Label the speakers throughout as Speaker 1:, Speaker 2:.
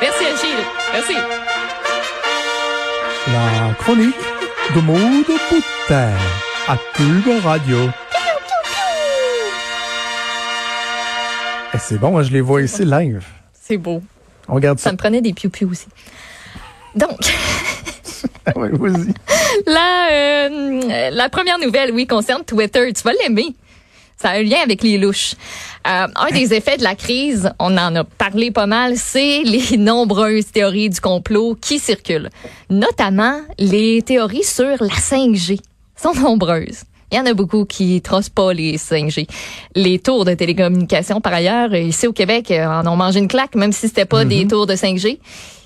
Speaker 1: Merci, Achille. Merci.
Speaker 2: La chronique de Maud Boutin à Cube Radio. Eh, c'est bon, hein, je les vois ici live.
Speaker 1: C'est beau.
Speaker 2: On regarde
Speaker 1: Ça
Speaker 2: ça.
Speaker 1: me prenait des piou-piou aussi. Donc,
Speaker 2: Ah ouais, vas-y.
Speaker 1: la, euh, la première nouvelle, oui, concerne Twitter. Tu vas l'aimer. Ça a un lien avec les louches. Euh, un des effets de la crise, on en a parlé pas mal, c'est les nombreuses théories du complot qui circulent. Notamment les théories sur la 5G. sont nombreuses. Il y en a beaucoup qui trossent pas les 5G. Les tours de télécommunications, par ailleurs, ici au Québec, euh, en ont mangé une claque, même si c'était pas des tours de 5G.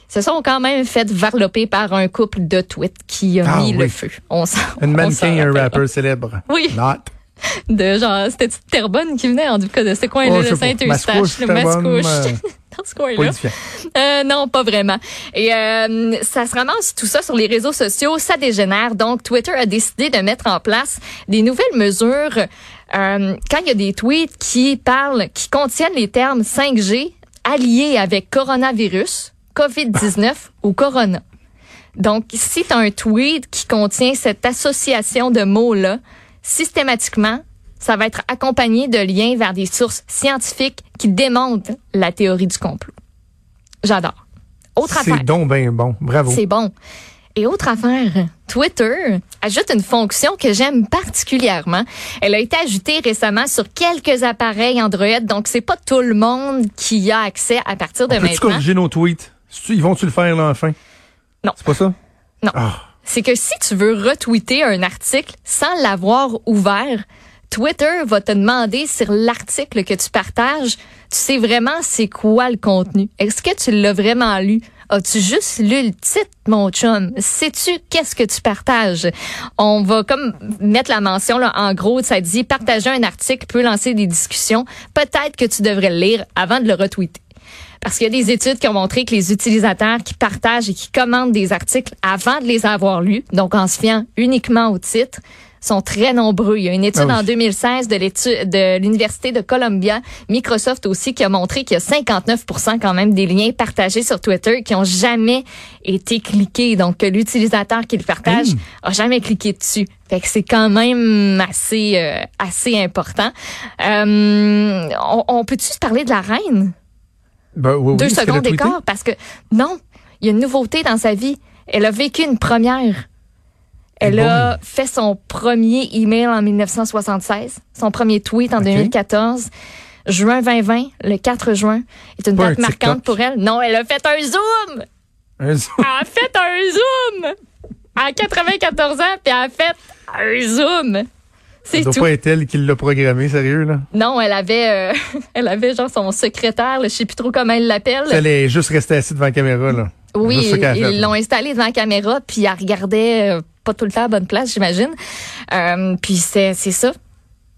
Speaker 1: Se sont quand même fait varloper par un couple de tweets qui a
Speaker 2: Ah
Speaker 1: mis le feu. On
Speaker 2: Une mannequin et un rappeur célèbre.
Speaker 1: Oui.
Speaker 2: Not.
Speaker 1: De genre, c'était Terrebonne qui venait, en tout cas, de ce coin-là,
Speaker 2: Oh.
Speaker 1: Saint-Eustache,
Speaker 2: Mascouche,
Speaker 1: le Mascouche.
Speaker 2: euh,
Speaker 1: Dans ce coin-là. Euh, non, pas vraiment. Et euh, ça se ramasse tout ça sur les réseaux sociaux, ça dégénère. Donc, Twitter a décidé de mettre en place des nouvelles mesures euh, quand il y a des tweets qui parlent, qui contiennent les termes 5G alliés avec coronavirus, COVID-19 ou corona. Donc, si tu as un tweet qui contient cette association de mots-là, systématiquement, ça va être accompagné de liens vers des sources scientifiques qui démontrent la théorie du complot. J'adore. Autre affaire.
Speaker 2: C'est donc bien bon. Bravo.
Speaker 1: C'est bon. Et autre affaire, Twitter ajoute une fonction que j'aime particulièrement. Elle a été ajoutée récemment sur quelques appareils Android, donc c'est pas tout le monde qui y a accès à partir de
Speaker 2: Peux-tu
Speaker 1: maintenant.
Speaker 2: corriger nos tweets? Ils vont-tu le faire, là, enfin?
Speaker 1: Non.
Speaker 2: C'est pas ça?
Speaker 1: Non.
Speaker 2: Ah.
Speaker 1: C'est que si tu veux retweeter un article sans l'avoir ouvert, Twitter va te demander sur l'article que tu partages, tu sais vraiment c'est quoi le contenu. Est-ce que tu l'as vraiment lu? As-tu juste lu le titre, mon chum? Sais-tu qu'est-ce que tu partages? On va comme mettre la mention, là, en gros, ça dit partager un article peut lancer des discussions. Peut-être que tu devrais le lire avant de le retweeter. Parce qu'il y a des études qui ont montré que les utilisateurs qui partagent et qui commandent des articles avant de les avoir lus, donc en se fiant uniquement au titre, sont très nombreux. Il y a une étude
Speaker 2: Ah oui.
Speaker 1: en 2016 de l'étude de l'Université de Columbia, Microsoft aussi, qui a montré qu'il y a 59% quand même des liens partagés sur Twitter qui ont jamais été cliqués. Donc, que l'utilisateur qui le partage
Speaker 2: Hey.
Speaker 1: a jamais cliqué dessus. Fait que c'est quand même assez, euh, assez important. Euh, on, on peut-tu parler de la reine?
Speaker 2: Ben, oui, oui,
Speaker 1: deux secondes d'écart parce que non, il y a une nouveauté dans sa vie. Elle a vécu une première. Elle a fait son premier email en 1976, son premier tweet en
Speaker 2: Ok.
Speaker 1: 2014. Juin 2020, le 4 juin, est une
Speaker 2: Pas
Speaker 1: date
Speaker 2: un
Speaker 1: marquante pour elle. Non, elle a fait un zoom!
Speaker 2: Un zoom.
Speaker 1: Elle a fait un zoom! À 94 ans, puis elle a fait un zoom! C'est
Speaker 2: doit
Speaker 1: tout.
Speaker 2: pas être elle qui l'a programmé, sérieux, là.
Speaker 1: Non, elle avait, euh, elle avait genre son secrétaire, là, je sais plus trop comment elle l'appelle.
Speaker 2: Elle est juste restée assise devant la caméra, là.
Speaker 1: Oui, ils l'ont installée devant la caméra, puis elle regardait euh, pas tout le temps à bonne place, j'imagine. Euh, puis c'est ça.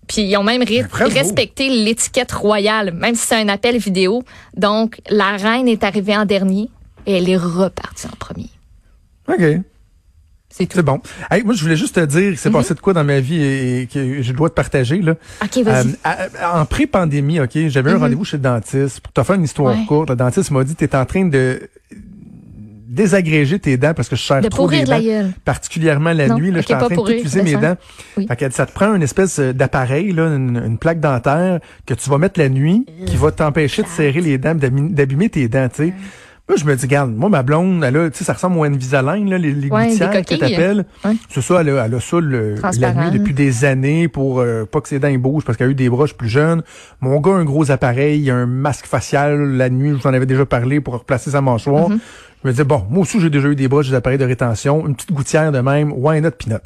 Speaker 1: Puis ils ont même respecté l'étiquette royale, même si c'est un appel vidéo. Donc, la reine est arrivée en dernier et elle est repartie en premier.
Speaker 2: OK.
Speaker 1: C'est tout.
Speaker 2: C'est bon. Hey, moi, je voulais juste te dire qu'il s'est
Speaker 1: Mhm.
Speaker 2: passé de quoi dans ma vie et, et que je dois te partager, là.
Speaker 1: OK, vas-y.
Speaker 2: Euh, à- en pré-pandémie, OK, j'avais un rendez-vous chez le dentiste. Pour te faire une histoire.
Speaker 1: Ouais.
Speaker 2: courte, le dentiste m'a dit, tu es en train de désagréger tes dents parce que je serre
Speaker 1: de
Speaker 2: trop les
Speaker 1: de la
Speaker 2: dents.
Speaker 1: gueule.
Speaker 2: particulièrement la
Speaker 1: Non,
Speaker 2: nuit. Là,
Speaker 1: ok,
Speaker 2: j'étais en train de
Speaker 1: bien
Speaker 2: mes dents.
Speaker 1: Oui.
Speaker 2: Fait ça te prend une espèce euh, d'appareil, là, une, une plaque dentaire que tu vas mettre la nuit qui va t'empêcher de serrer les dents, d'abîmer d'abîmer tes dents, tu sais. Moi, je me dis, regarde, moi, ma blonde, elle a, tu sais, ça ressemble au Invisalign, là, les, les
Speaker 1: Ouais, des
Speaker 2: gouttières que t'appelles.
Speaker 1: Ouais.
Speaker 2: C'est ça, elle a, elle a ça le, la nuit depuis des années pour euh, pas que ses dents bougent parce qu'elle a eu des broches plus jeunes. Mon gars a un gros appareil, un masque facial la nuit, je vous en avais déjà parlé pour replacer sa mâchoire.
Speaker 1: Mm-hmm.
Speaker 2: Je me disais, bon, moi aussi j'ai déjà eu des broches, des appareils de rétention, une petite gouttière de même, why not peanut.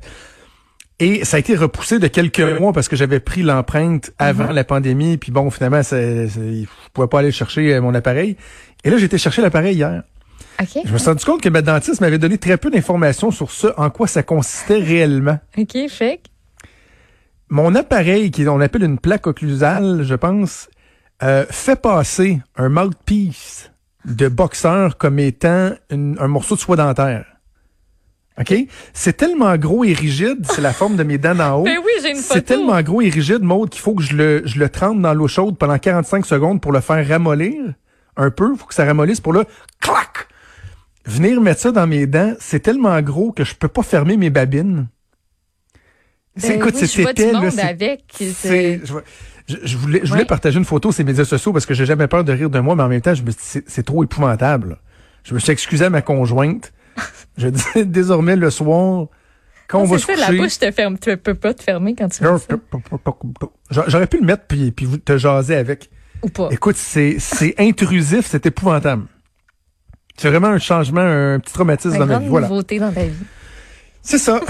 Speaker 2: Et ça a été repoussé de quelques mois parce que j'avais pris l'empreinte avant la pandémie, puis bon, finalement, c'est, c'est- je pouvais pas aller chercher euh, mon appareil. Et là, j'ai été chercher l'appareil hier.
Speaker 1: OK.
Speaker 2: Je me suis rendu compte que ma dentiste m'avait donné très peu d'informations sur ça, en quoi ça consistait réellement.
Speaker 1: OK, fait
Speaker 2: Mon appareil, qui on appelle une plaque occlusale, je pense, euh, fait passer un mouthpiece de boxeur comme étant une- un morceau de soie dentaire. OK? C'est tellement gros et rigide, c'est la forme de mes dents d'en haut.
Speaker 1: Ben oui, j'ai une photo.
Speaker 2: C'est tellement gros et rigide, Maude, qu'il faut que je le, je le trempe dans l'eau chaude pendant 45 secondes pour le faire ramollir un peu. faut que ça ramollisse pour là, clac! venir mettre ça dans mes dents, c'est tellement gros que je peux pas fermer mes babines.
Speaker 1: Ben écoute, oui, c'est épais, là. Avec,
Speaker 2: c'est, je, je, voulais, je voulais partager une photo sur les médias sociaux parce que j'ai jamais peur de rire de moi, mais en même temps, je me c'est trop épouvantable. Je me suis excusé à ma conjointe. je dis désormais le soir, quand on va se coucher...
Speaker 1: la bouche te ferme. Tu peux pas te fermer quand tu.
Speaker 2: J'aurais pu le mettre puis, puis te jaser avec.
Speaker 1: Ou pas.
Speaker 2: Écoute, c'est, c'est intrusif, c'est épouvantable. C'est vraiment un changement, un petit traumatisme dans ma vie. Voilà.
Speaker 1: nouveauté dans ta vie.
Speaker 2: C'est ça.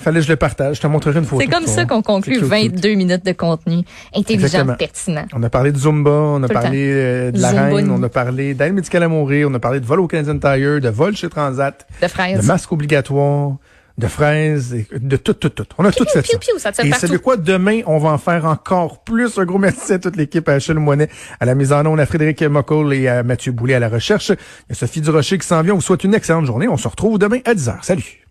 Speaker 2: Fallait que je le partage. Je te montrerai une photo.
Speaker 1: C'est comme ça qu'on conclut 22 minutes de contenu intelligent, pertinent.
Speaker 2: On a parlé de Zumba, on a parlé euh, de la reine, on a parlé d'aide médicale à mourir, on a parlé de vol au Canadian Tire, de vol chez Transat,
Speaker 1: de fraises,
Speaker 2: de masque obligatoire, de fraises, de tout, tout, tout. On a tout fait
Speaker 1: piou, ça.
Speaker 2: ça Et c'est quoi? Demain, on va en faire encore plus. Un gros merci à toute l'équipe, à Achille Moinet, à la mise en onde, à Frédéric Moccol et à Mathieu Boulet à la recherche. Il y a Sophie Durocher qui s'en vient. On vous souhaite une excellente journée. On se retrouve demain à 10h. Salut!